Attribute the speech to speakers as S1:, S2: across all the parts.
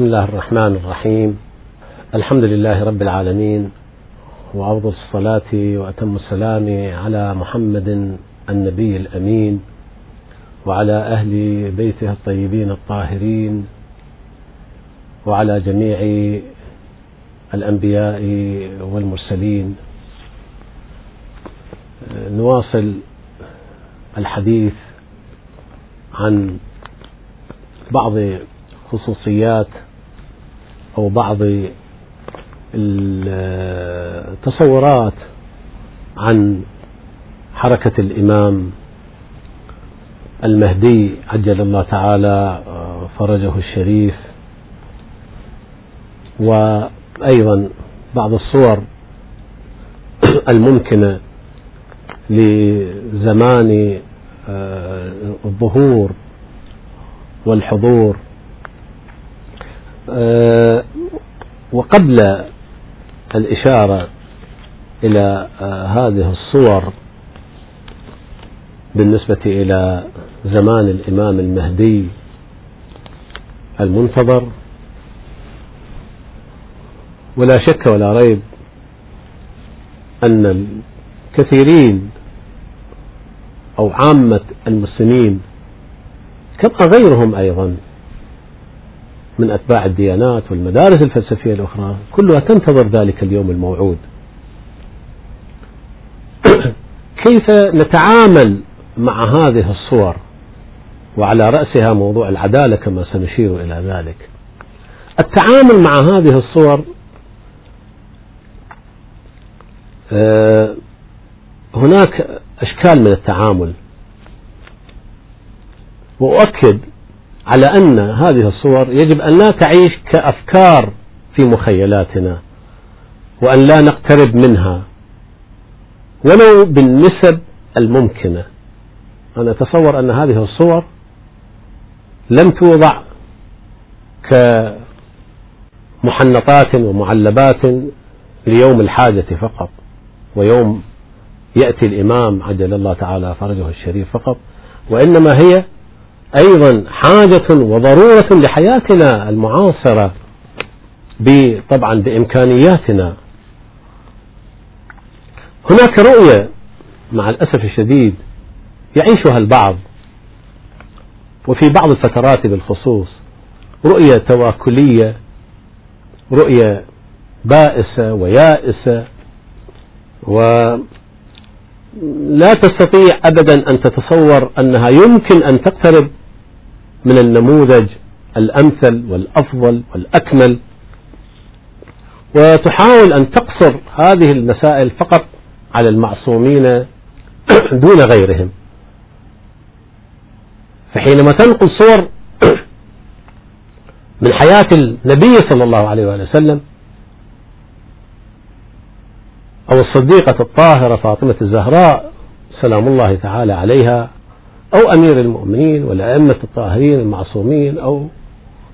S1: بسم الله الرحمن الرحيم. الحمد لله رب العالمين وأفضل الصلاة وأتم السلام على محمد النبي الأمين وعلى أهل بيته الطيبين الطاهرين وعلى جميع الأنبياء والمرسلين. نواصل الحديث عن بعض خصوصيات أو بعض التصورات عن حركة الإمام المهدي عجل الله تعالى فرجه الشريف وأيضا بعض الصور الممكنة لزمان الظهور والحضور. آه، وقبل الإشارة إلى آه، هذه الصور بالنسبة إلى زمان الإمام المهدي المنتظر ولا شك ولا ريب أن الكثيرين أو عامة المسلمين كما غيرهم أيضا من أتباع الديانات والمدارس الفلسفية الأخرى كلها تنتظر ذلك اليوم الموعود. كيف نتعامل مع هذه الصور وعلى رأسها موضوع العدالة كما سنشير إلى ذلك؟ التعامل مع هذه الصور آه، هناك أشكال من التعامل. وأؤكد على أن هذه الصور يجب أن لا تعيش كأفكار في مخيلاتنا وأن لا نقترب منها. ولو بالنسب الممكنة. أنا أتصور أن هذه الصور لم توضع كمحنطات ومعلبات ليوم الحاجة فقط ويوم يأتي الإمام عجل الله تعالى فرجه الشريف فقط وإنما هي أيضا حاجة وضرورة لحياتنا المعاصرة طبعا بإمكانياتنا. هناك رؤية مع الأسف الشديد يعيشها البعض وفي بعض الفترات بالخصوص رؤية تواكلية رؤية بائسة ويائسة ولا تستطيع أبدا أن تتصور أنها يمكن أن تقترب من النموذج الأمثل والأفضل والأكمل. وتحاول أن تقصر هذه المسائل فقط على المعصومين دون غيرهم. فحينما تنقل صور من حياة النبي صلى الله عليه وسلم أو الصديقة الطاهرة فاطمة الزهراء سلام الله تعالى عليها أو أمير المؤمنين والأئمة الطاهرين المعصومين أو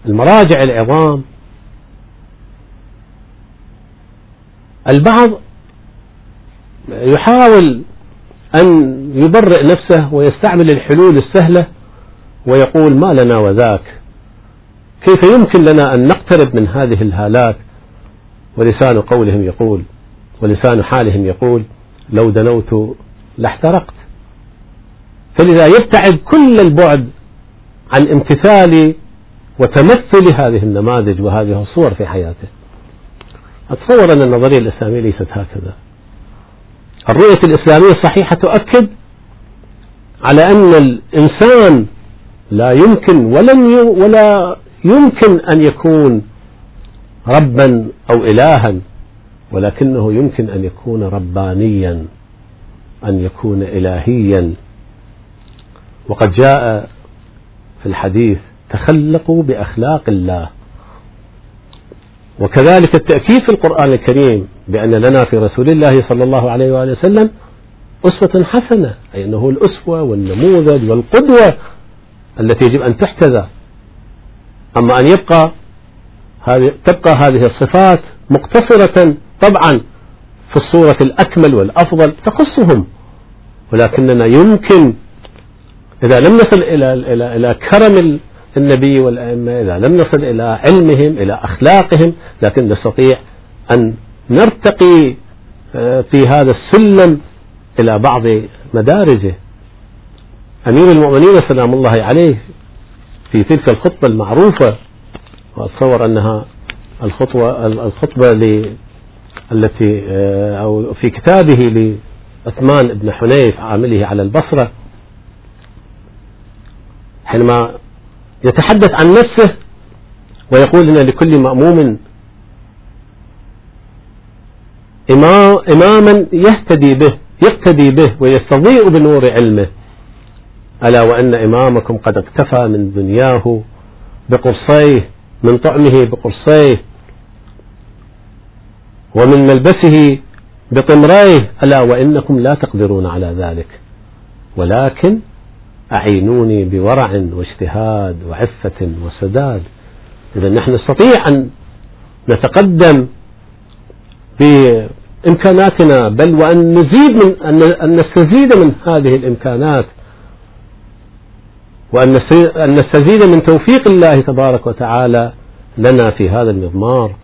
S1: المراجع العظام. البعض يحاول أن يبرئ نفسه ويستعمل الحلول السهلة ويقول ما لنا وذاك؟ كيف يمكن لنا أن نقترب من هذه الهالات؟ ولسان قولهم يقول ولسان حالهم يقول لو دنوت لاحترقت. فلذا يبتعد كل البعد عن امتثال وتمثل هذه النماذج وهذه الصور في حياته. أتصور أن النظرية الإسلامية ليست هكذا. الرؤية الإسلامية الصحيحة تؤكد على أن الإنسان لا يمكن ولن ولا يمكن أن يكون ربا أو إلها ولكنه يمكن أن يكون ربانيا أن يكون إلهيا. وقد جاء في الحديث تخلقوا بأخلاق الله. وكذلك التأكيد في القرآن الكريم بأن لنا في رسول الله صلى الله عليه وآله وسلم أسوة حسنة أي أنه الأسوة والنموذج والقدوة التي يجب أن تحتذى. أما أن يبقى تبقى هذه الصفات مقتصرة طبعا في الصورة الأكمل والأفضل تخصهم. ولكننا يمكن إذا لم نصل إلى إلى إلى كرم النبي والأئمة إذا لم نصل إلى علمهم إلى أخلاقهم لكن نستطيع أن نرتقي آه، في هذا السلم إلى بعض مدارجه. أمير المؤمنين سلام الله عليه في تلك الخطبة المعروفة وأتصور أنها الخطوة الخطبة التي آه، أو في كتابه لعثمان بن حنيف عامله على البصرة. حينما يتحدث عن نفسه ويقول إن لكل مأموم إماما يهتدي به يقتدي به ويستضيء بنور علمه. ألا وأن إمامكم قد اكتفى من دنياه بقرصيه من طعمه بقرصيه ومن ملبسه بطمريه. ألا وإنكم لا تقدرون على ذلك. ولكن أعينوني بورع واجتهاد وعفة وسداد. إذا نحن نستطيع أن نتقدم بإمكاناتنا بل وأن نزيد من أن نستزيد من هذه الإمكانات وأن نستزيد من توفيق الله تبارك وتعالى لنا في هذا المضمار.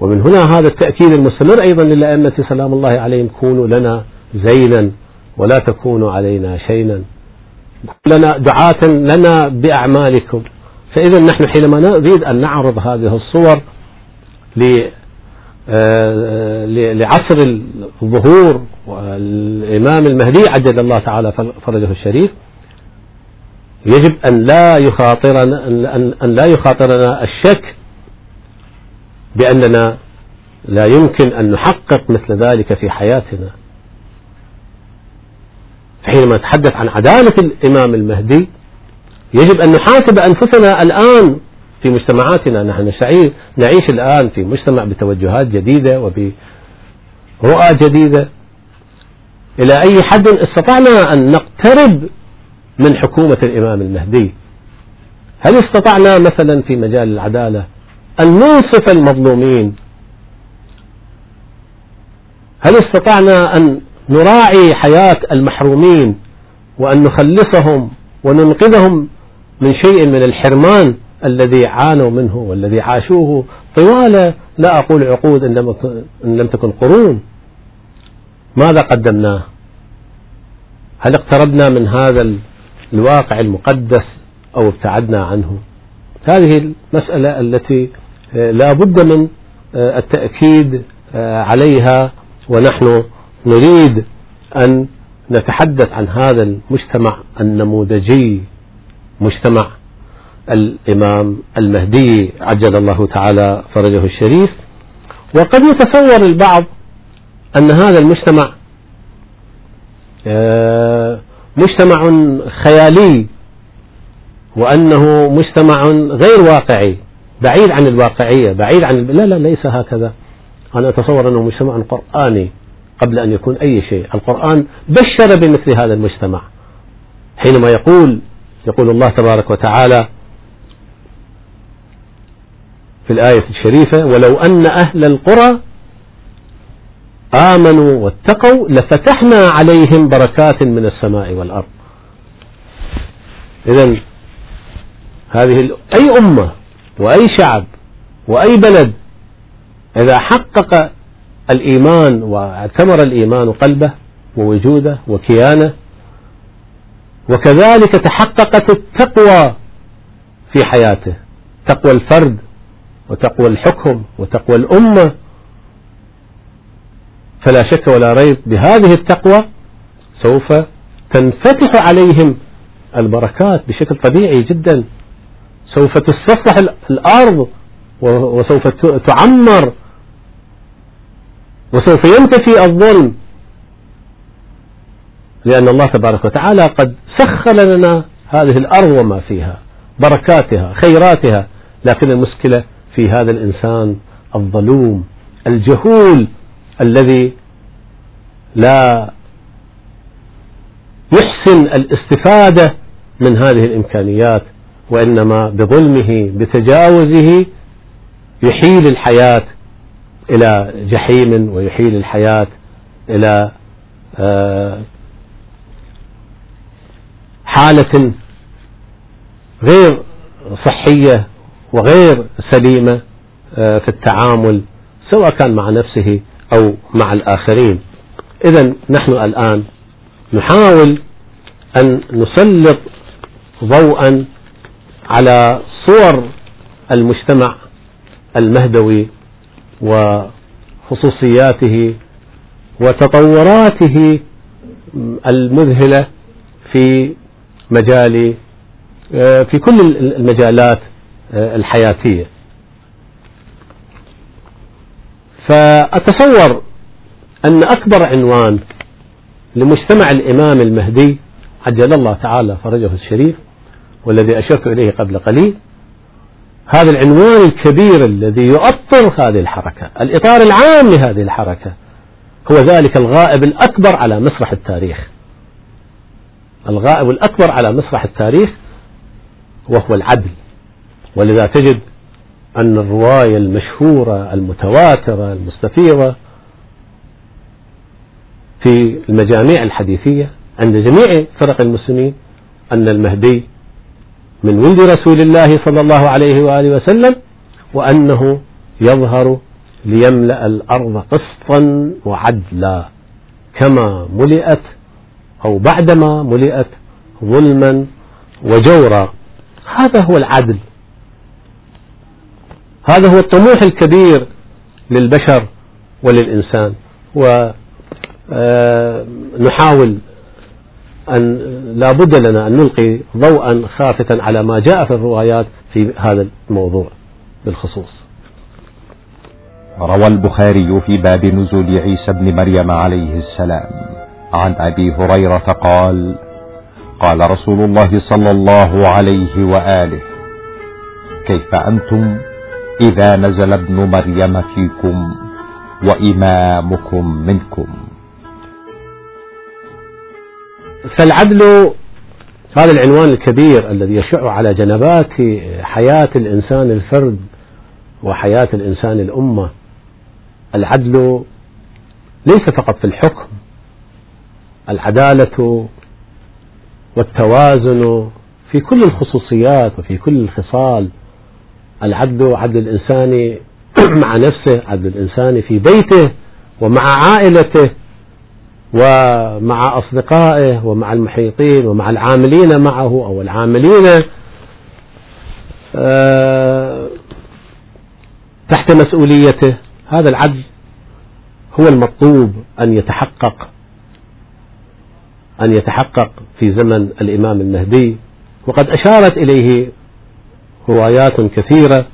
S1: ومن هنا هذا التأكيد المستمر أيضا للأئمة سلام الله عليهم كونوا لنا زينا ولا تكونوا علينا شينا. لنا دعاة لنا بأعمالكم. فإذا نحن حينما نريد أن نعرض هذه الصور آه، لعصر الظهور والإمام المهدي عجل الله تعالى فرجه الشريف يجب أن لا يخاطرنا أن لا يخاطرنا الشك بأننا لا يمكن أن نحقق مثل ذلك في حياتنا. حينما نتحدث عن عدالة الإمام المهدي يجب أن نحاسب أنفسنا الآن في مجتمعاتنا. نحن نعيش الآن في مجتمع بتوجهات جديدة وبرؤى جديدة. إلى أي حد استطعنا أن نقترب من حكومة الإمام المهدي؟ هل استطعنا مثلا في مجال العدالة أن ننصف المظلومين؟ هل استطعنا أن نراعي حياة المحرومين وأن نخلصهم وننقذهم من شيء من الحرمان الذي عانوا منه والذي عاشوه. طوال لا أقول عقود إن لم تكن قرون. ماذا قدمناه؟ هل اقتربنا من هذا الواقع المقدس أو ابتعدنا عنه؟ هذه المسألة التي آه، لا بد من آه، التأكيد آه، عليها ونحن نريد أن نتحدث عن هذا المجتمع النموذجي مجتمع الإمام المهدي عجل الله تعالى فرجه الشريف. وقد يتصور البعض أن هذا المجتمع مجتمع خيالي وأنه مجتمع غير واقعي بعيد عن الواقعية بعيد عن لا لا ليس هكذا. أنا أتصور أنه مجتمع قرآني. قبل أن يكون أي شيء. القرآن بشر بمثل هذا المجتمع. حينما يقول يقول الله تبارك وتعالى في الآية الشريفة ولو أن أهل القرى آمنوا واتقوا لفتحنا عليهم بركات من السماء والأرض. إذا هذه أي أمة وأي شعب وأي بلد إذا حقق الإيمان واعتمر الإيمان قلبه ووجوده وكيانه وكذلك تحققت التقوى في حياته تقوى الفرد وتقوى الحكم وتقوى الأمة. فلا شك ولا ريب بهذه التقوى سوف تنفتح عليهم البركات بشكل طبيعي جدا. سوف تستصلح الأرض وسوف تعمر وسوف ينتفي الظلم. لأن الله تبارك وتعالى قد سخر لنا هذه الأرض وما فيها بركاتها خيراتها. لكن المشكلة في هذا الإنسان الظلوم الجهول الذي لا يحسن الاستفادة من هذه الإمكانيات وإنما بظلمه بتجاوزه يحيل الحياة إلى جحيم ويحيل الحياة إلى آه، حالة غير صحية وغير سليمة آه، في التعامل سواء كان مع نفسه أو مع الآخرين. إذا نحن الآن نحاول أن نسلط ضوءا على صور المجتمع المهدوي وخصوصياته وتطوراته المذهلة في مجال آه، في كل المجالات آه، الحياتية. فأتصور أن أكبر عنوان لمجتمع الإمام المهدي عجل الله تعالى فرجه الشريف والذي أشرت إليه قبل قليل هذا العنوان الكبير الذي يؤطر هذه الحركة الإطار العام لهذه الحركة هو ذلك الغائب الأكبر على مسرح التاريخ. الغائب الأكبر على مسرح التاريخ وهو العدل. ولذا تجد أن الرواية المشهورة المتواترة المستفيضة في المجاميع الحديثية عند جميع فرق المسلمين أن المهدي من ولد رسول الله صلى الله عليه وآله وسلم وأنه يظهر ليملأ الأرض قسطا وعدلا كما ملئت أو بعدما ملئت ظلما وجورا. هذا هو العدل. هذا هو الطموح الكبير للبشر وللإنسان. ونحاول آه، أن لا بد لنا أن نلقي ضوءا خافتا على ما جاء في الروايات في هذا الموضوع بالخصوص.
S2: روى البخاري في باب نزول عيسى بن مريم عليه السلام. عن أبي هريرة قال قال رسول الله صلى الله عليه وآله كيف أنتم إذا نزل ابن مريم فيكم وإمامكم منكم؟
S1: فالعدل هذا العنوان الكبير الذي يشع على جنبات حياة الإنسان الفرد وحياة الإنسان الأمة. العدل ليس فقط في الحكم العدالة والتوازن في كل الخصوصيات وفي كل الخصال. العدل عدل الإنسان مع نفسه عدل الإنسان في بيته ومع عائلته. ومع أصدقائه ومع المحيطين ومع العاملين معه أو العاملين آه، تحت مسؤوليته. هذا العدل هو المطلوب أن يتحقق أن يتحقق في زمن الإمام المهدي. وقد أشارت إليه روايات كثيرة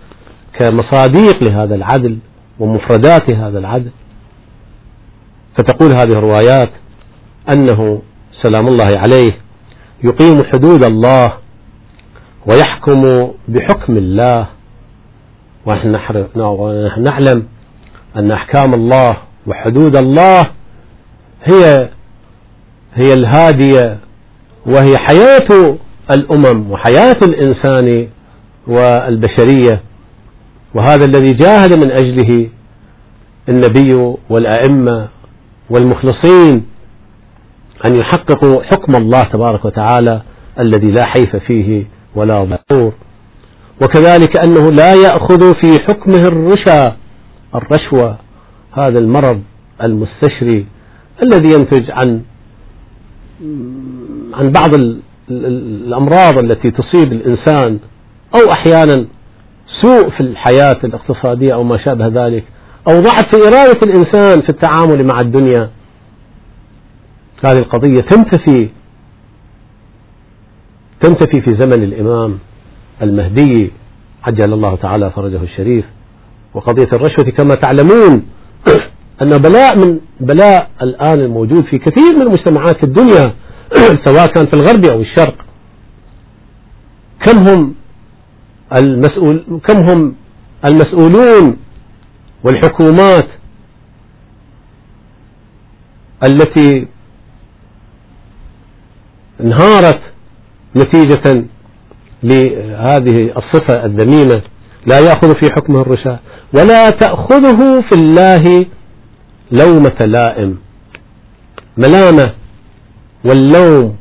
S1: كمصاديق لهذا العدل ومفردات هذا العدل. فتقول هذه الروايات أنه سلام الله عليه يقيم حدود الله ويحكم بحكم الله. ونحن نعلم أن أحكام الله وحدود الله هي هي الهادية وهي حياة الأمم وحياة الإنسان والبشرية. وهذا الذي جاهد من أجله النبي والأئمة والمخلصين أن يحققوا حكم الله تبارك وتعالى الذي لا حيف فيه ولا ضرور. وكذلك أنه لا يأخذ في حكمه الرشا الرشوة هذا المرض المستشري الذي ينتج عن عن بعض الأمراض التي تصيب الإنسان أو أحيانا سوء في الحياة الاقتصادية أو ما شابه ذلك. أو ضعف في إرادة الإنسان في التعامل مع الدنيا. هذه القضية تنتفي تنتفي في زمن الإمام المهدي عجل الله تعالى فرجه الشريف. وقضية الرشوة كما تعلمون أن بلاء من بلاء الآن الموجود في كثير من مجتمعات الدنيا سواء كان في الغرب أو الشرق. كم هم المسؤول كم هم المسؤولون والحكومات التي انهارت نتيجة لهذه الصفة الذميمة لا يأخذ في حكمه الرشا ولا تأخذه في الله لومة لائم. ملامة واللوم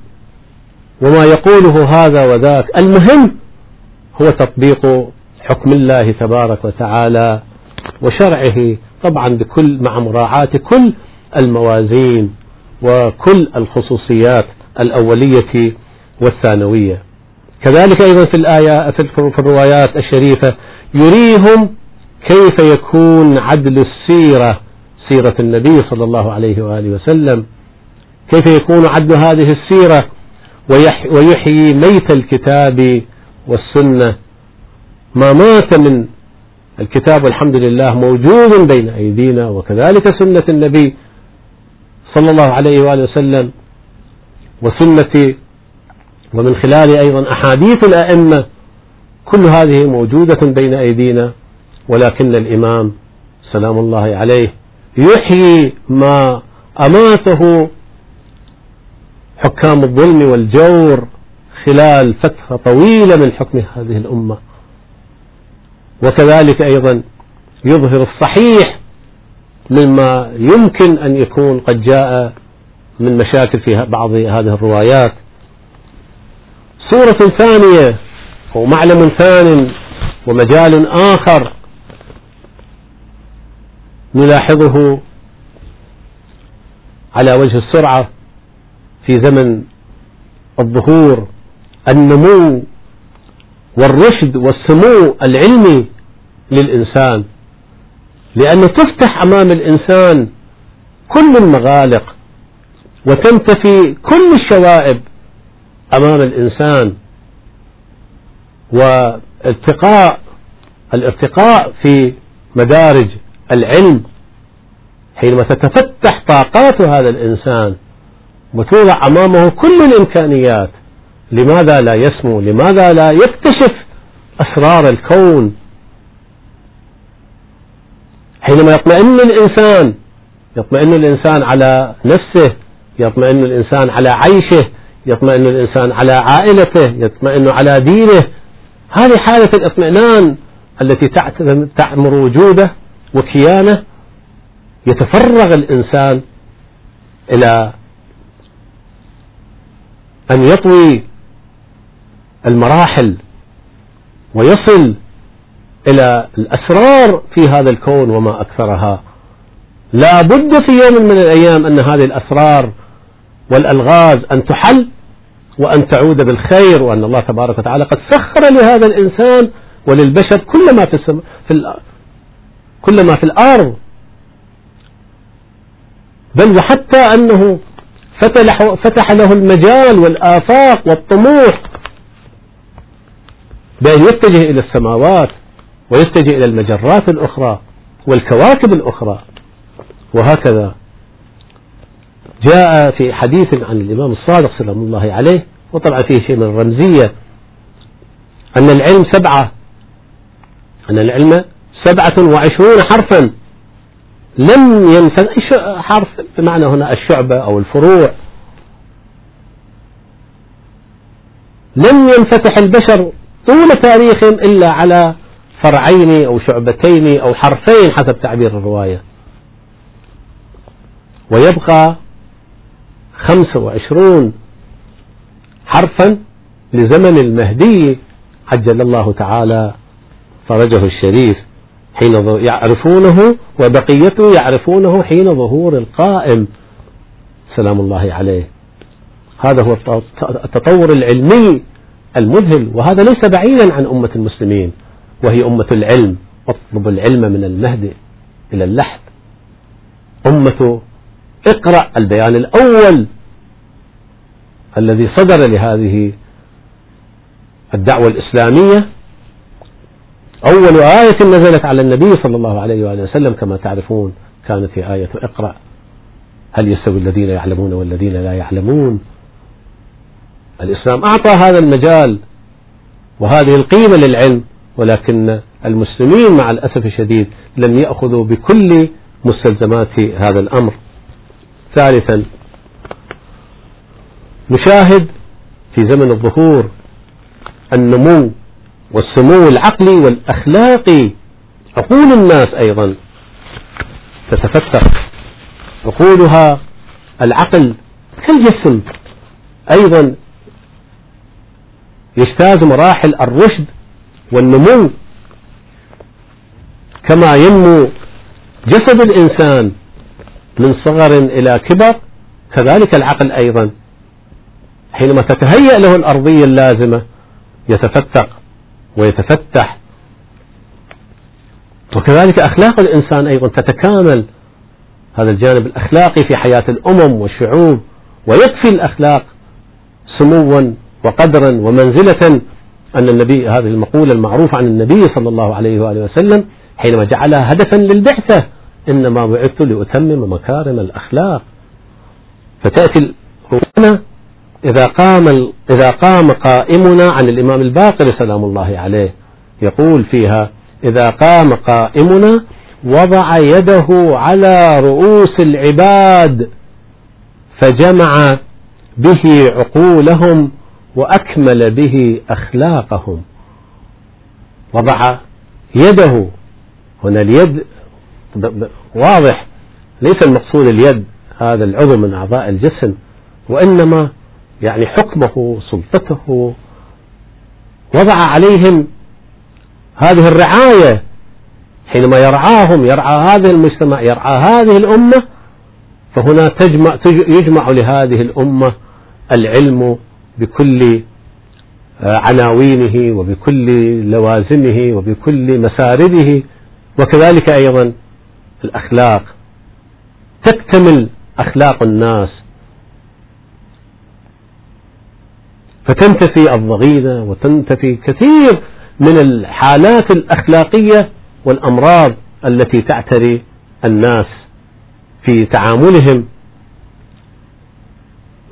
S1: وما يقوله هذا وذاك. المهم هو تطبيق حكم الله تبارك وتعالى وشرعه طبعا بكل مع مراعاة كل الموازين وكل الخصوصيات الأولية والثانوية. كذلك أيضا في الآية في الروايات الشريفة يريهم كيف يكون عدل السيرة سيرة النبي صلى الله عليه وآله وسلم. كيف يكون عدل هذه السيرة؟ ويحيي ميت الكتاب والسنة. ما مات من الكتاب والحمد لله موجود بين أيدينا وكذلك سنة النبي صلى الله عليه وآله وسلم وسنة ومن خلال أيضا أحاديث الأئمة كل هذه موجودة بين أيدينا ولكن الإمام سلام الله عليه يحيي ما أماته حكام الظلم والجور خلال فترة طويلة من حكم هذه الأمة. وكذلك أيضا يظهر الصحيح مما يمكن أن يكون قد جاء من مشاكل في بعض هذه الروايات. صورة ثانية أو معلم ثان ومجال آخر نلاحظه على وجه السرعة في زمن الظهور. النمو والرشد والسمو العلمي للإنسان. لأنه تفتح أمام الإنسان كل المغالق وتنتفي كل الشوائب أمام الإنسان. والارتقاء الارتقاء في مدارج العلم حينما تتفتح طاقات هذا الإنسان وتوضع أمامه كل الإمكانيات لماذا لا يسمو؟ لماذا لا يكتشف أسرار الكون؟ حينما يطمئن الإنسان يطمئن الإنسان على نفسه يطمئن الإنسان على عيشه يطمئن الإنسان على عائلته يطمئن على دينه هذه حالة الإطمئنان التي تعمر وجوده وكيانه يتفرغ الإنسان إلى أن يطوي المراحل ويصل إلى الأسرار في هذا الكون وما أكثرها. لا بد في يوم من الأيام أن هذه الأسرار والألغاز أن تحل وأن تعود بالخير وأن الله تبارك وتعالى قد سخر لهذا الإنسان وللبشر كل ما في, السم... في كل ما في الأرض. بل وحتى أنه فتح, فتح له المجال والآفاق والطموح بأن يتجه إلى السماوات ويتجه إلى المجرات الأخرى والكواكب الأخرى. وهكذا جاء في حديث عن الإمام الصادق سلام الله عليه وطبعا فيه شيء من الرمزية. أن العلم سبعة. أن العلم سبعة وعشرون حرفا. لم ينفذ حرف بمعنى هنا الشعبة أو الفروع. لم ينفتح البشر. طول تاريخهم إلا على فرعين أو شعبتين أو حرفين حسب تعبير الرواية. ويبقى خمسة وعشرون حرفا لزمن المهدي عجل الله تعالى فرجه الشريف حين يعرفونه وبقيته يعرفونه حين ظهور القائم. سلام الله عليه. هذا هو التطور العلمي. المذهل وهذا ليس بعيدا عن أمة المسلمين وهي أمة العلم اطلب العلم من المهد إلى اللحد. أمة اقرأ البيان الأول الذي صدر لهذه الدعوة الإسلامية. أول آية نزلت على النبي صلى الله عليه وآله وسلم كما تعرفون كانت هي آية اقرأ. هل يستوي الذين يعلمون والذين لا يعلمون؟ الإسلام أعطى هذا المجال وهذه القيمة للعلم ولكن المسلمين مع الأسف الشديد لم يأخذوا بكل مستلزمات هذا الأمر. ثالثا نشاهد في زمن الظهور النمو والسمو العقلي والأخلاقي عقول الناس أيضا تتفتح عقولها العقل كالجسم أيضا يجتاز مراحل الرشد والنمو. كما ينمو جسد الإنسان من صغر إلى كبر كذلك العقل أيضا. حينما تتهيأ له الأرضية اللازمة يتفتق ويتفتح. وكذلك أخلاق الإنسان أيضا تتكامل. هذا الجانب الأخلاقي في حياة الأمم والشعوب ويكفي الأخلاق سموا وقدرا ومنزلة أن النبي هذه المقولة المعروفة عن النبي صلى الله عليه وآله وسلم حينما جعلها هدفا للبعثة إنما بعثت لأتمم مكارم الأخلاق. فتأتي هنا إذا قام إذا قام قائمنا عن الإمام الباقر سلام الله عليه يقول فيها إذا قام قائمنا وضع يده على رؤوس العباد فجمع به عقولهم وأكمل به أخلاقهم. وضع يده. هنا اليد واضح ليس المقصود اليد هذا العضو من أعضاء الجسم وإنما يعني حكمه سلطته. وضع عليهم هذه الرعاية حينما يرعاهم يرعى هذا المجتمع يرعى هذه الأمة فهنا تجمع يجمع لهذه الأمة العلم بكل آه، عناوينه وبكل لوازمه وبكل مسارده وكذلك أيضا الأخلاق. تكتمل أخلاق الناس. فتنتفي الضغينة وتنتفي كثير من الحالات الأخلاقية والأمراض التي تعتري الناس في تعاملهم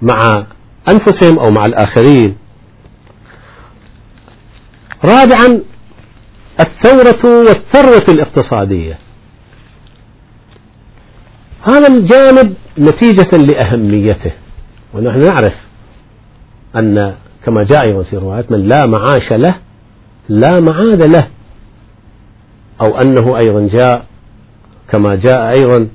S1: مع أنفسهم أو مع الآخرين. رابعا الثورة والثروة الاقتصادية. هذا الجانب نتيجة لأهميته ونحن نعرف أن كما جاء أيضا في روايات من لا معاش له لا معاد له. أو أنه أيضا جاء كما جاء أيضا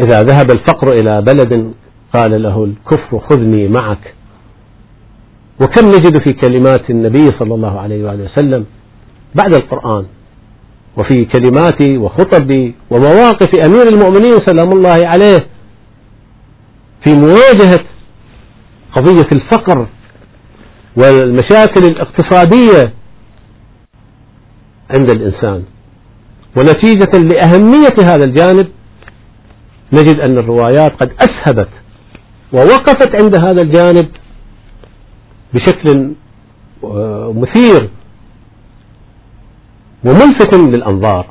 S1: إذا ذهب الفقر إلى بلد قال له الكفر خذني معك. وكم نجد في كلمات النبي صلى الله عليه وآله وسلم بعد القرآن وفي كلمات وخطب ومواقف أمير المؤمنين سلام الله عليه في مواجهة قضية الفقر والمشاكل الاقتصادية عند الإنسان. ونتيجة لأهمية هذا الجانب نجد أن الروايات قد أسهبت ووقفت عند هذا الجانب بشكل آه، مثير وملفت للأنظار.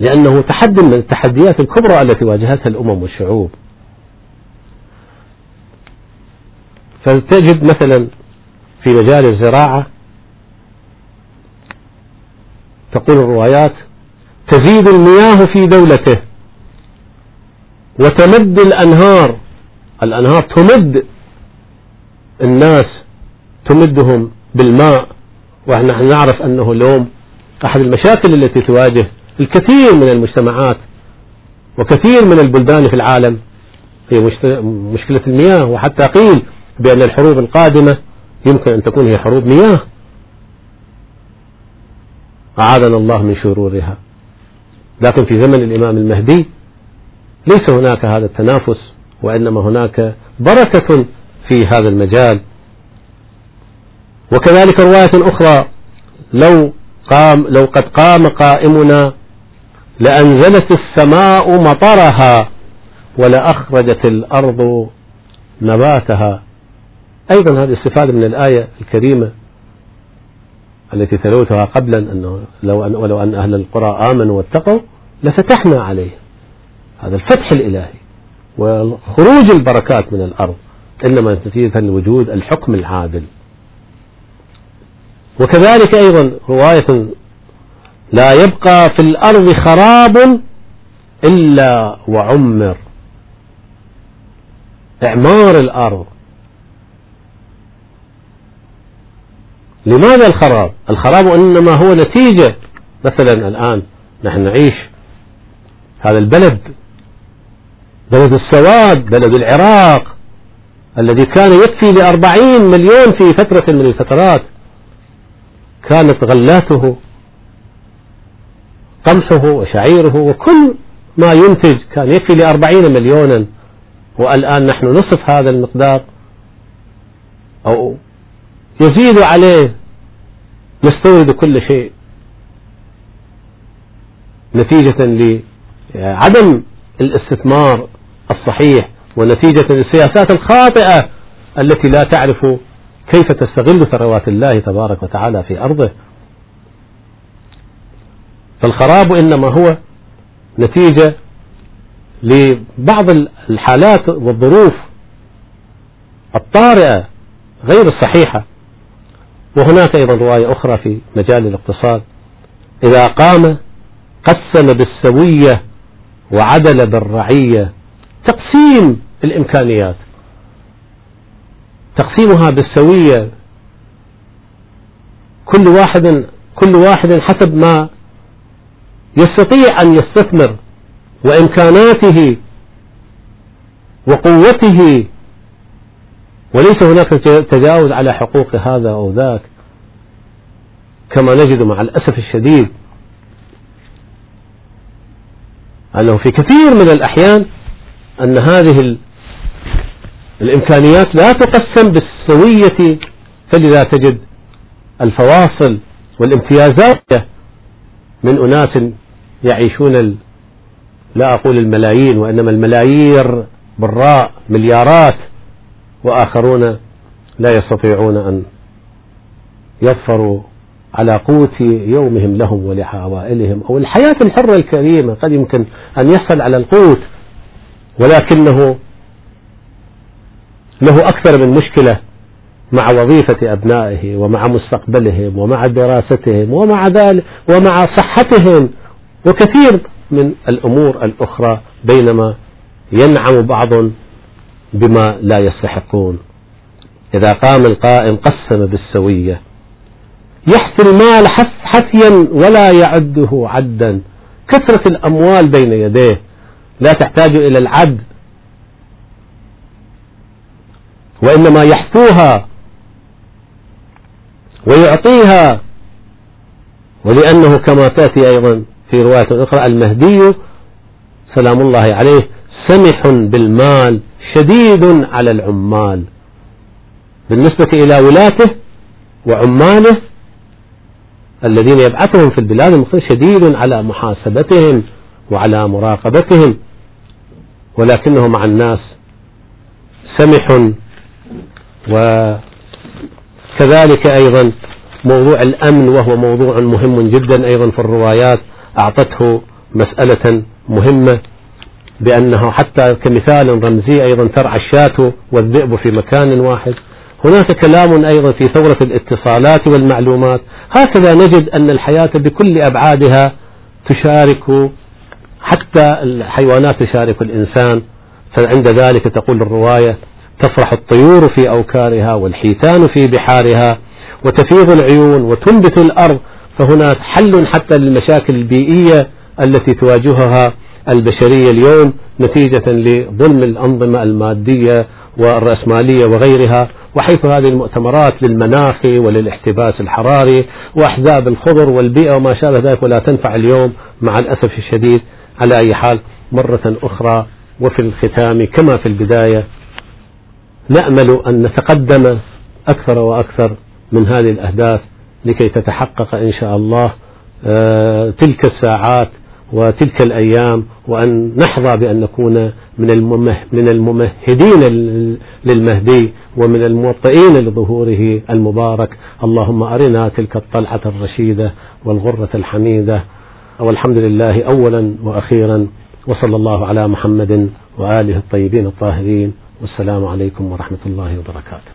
S1: لأنه تحدي من التحديات الكبرى التي واجهتها الأمم والشعوب. فتجد مثلا في مجال الزراعة تقول الروايات تزيد المياه في دولته. وتمد الأنهار. الأنهار تمد الناس تمدهم بالماء. ونحن نعرف أنه اليوم أحد المشاكل التي تواجه الكثير من المجتمعات وكثير من البلدان في العالم هي مشكلة المياه. وحتى قيل بأن الحروب القادمة يمكن أن تكون هي حروب مياه. أعاذنا الله من شرورها. لكن في زمن الإمام المهدي ليس هناك هذا التنافس وإنما هناك بركة في هذا المجال. وكذلك رواية أخرى لو قام لو قد قام قائمنا لأنزلت السماء مطرها ولأخرجت الأرض نباتها. أيضا هذه استفادة من الآية الكريمة التي تلوتها قبلا أنه لو أن ولو أن أهل القرى آمنوا واتقوا لفتحنا عليه. هذا الفتح الإلهي. وخروج البركات من الأرض إنما نتيجة لوجود الحكم العادل. وكذلك أيضا رواية لا يبقى في الأرض خراب إلا وعمر. إعمار الأرض. لماذا الخراب؟ الخراب إنما هو نتيجة. مثلا الآن نحن نعيش هذا البلد بلد السواد بلد العراق الذي كان يكفي لأربعين مليون في فترة من الفترات. كانت غلاته قمحه وشعيره وكل ما ينتج كان يكفي لأربعين مليونا. والآن نحن نصف هذا المقدار أو يزيد عليه نستورد كل شيء. نتيجة لعدم الاستثمار الصحيح ونتيجة للسياسات الخاطئة التي لا تعرف كيف تستغل ثروات الله تبارك وتعالى في أرضه. فالخراب إنما هو نتيجة لبعض الحالات والظروف الطارئة غير الصحيحة. وهناك أيضا رواية أخرى في مجال الاقتصاد. إذا قام قسم بالسوية وعدل بالرعية. تقسيم الإمكانيات. تقسيمها بالسوية. كل واحد كل واحد حسب ما يستطيع أن يستثمر وإمكاناته وقوته. وليس هناك تجاوز على حقوق هذا أو ذاك. كما نجد مع الأسف الشديد أنه في كثير من الأحيان أن هذه الإمكانيات لا تقسم بالسوية فلذا تجد الفواصل والامتيازات من أناس يعيشون لا أقول الملايين وإنما الملايير بالراء مليارات وآخرون لا يستطيعون أن يظفروا على قوت يومهم لهم ولعوائلهم أو الحياة الحرة الكريمة قد يمكن أن يحصل على القوت ولكنه له أكثر من مشكلة مع وظيفة أبنائه ومع مستقبلهم ومع دراستهم ومع ذلك ومع صحتهم وكثير من الأمور الأخرى بينما ينعم بعض بما لا يستحقون. إذا قام القائم قسم بالسوية. يحثي المال حثيا ولا يعده عدا. كثرة الأموال بين يديه. لا تحتاج إلى العد. وإنما يحثوها ويعطيها. ولأنه كما تأتي أيضا في رواية أخرى المهدي سلام الله عليه سمح بالمال شديد على العمال. بالنسبة إلى ولاته وعماله الذين يبعثهم في البلاد المصرية شديد على محاسبتهم وعلى مراقبتهم. ولكنه مع الناس سمح وكذلك أيضا موضوع الأمن وهو موضوع مهم جدا أيضا في الروايات. أعطته مسألة مهمة بأنه حتى كمثال رمزي أيضا ترعى الشاة والذئب في مكان واحد. هناك كلام أيضا في ثورة الاتصالات والمعلومات. هكذا نجد أن الحياة بكل أبعادها تشارك حتى الحيوانات تشارك الإنسان. فعند ذلك تقول الرواية تفرح الطيور في أوكارها والحيتان في بحارها وتفيض العيون وتنبت الأرض. فهناك حل حتى للمشاكل البيئية التي تواجهها البشرية اليوم نتيجة لظلم الأنظمة المادية والرأسمالية وغيرها وحيث هذه المؤتمرات للمناخ وللاحتباس الحراري وأحزاب الخضر والبيئة وما شابه ذلك ولا تنفع اليوم مع الأسف الشديد. على أي حال مرة أخرى وفي الختام كما في البداية نأمل أن نتقدم أكثر وأكثر من هذه الأهداف لكي تتحقق إن شاء الله آه، تلك الساعات وتلك الأيام وأن نحظى بأن نكون من الممهدين للمهدي ومن الموطئين لظهوره المبارك. اللهم أرنا تلك الطلعة الرشيدة والغرة الحميدة. والحمد لله أولا وأخيرا. وصلى الله على محمد وآله الطيبين الطاهرين. والسلام عليكم ورحمة الله وبركاته.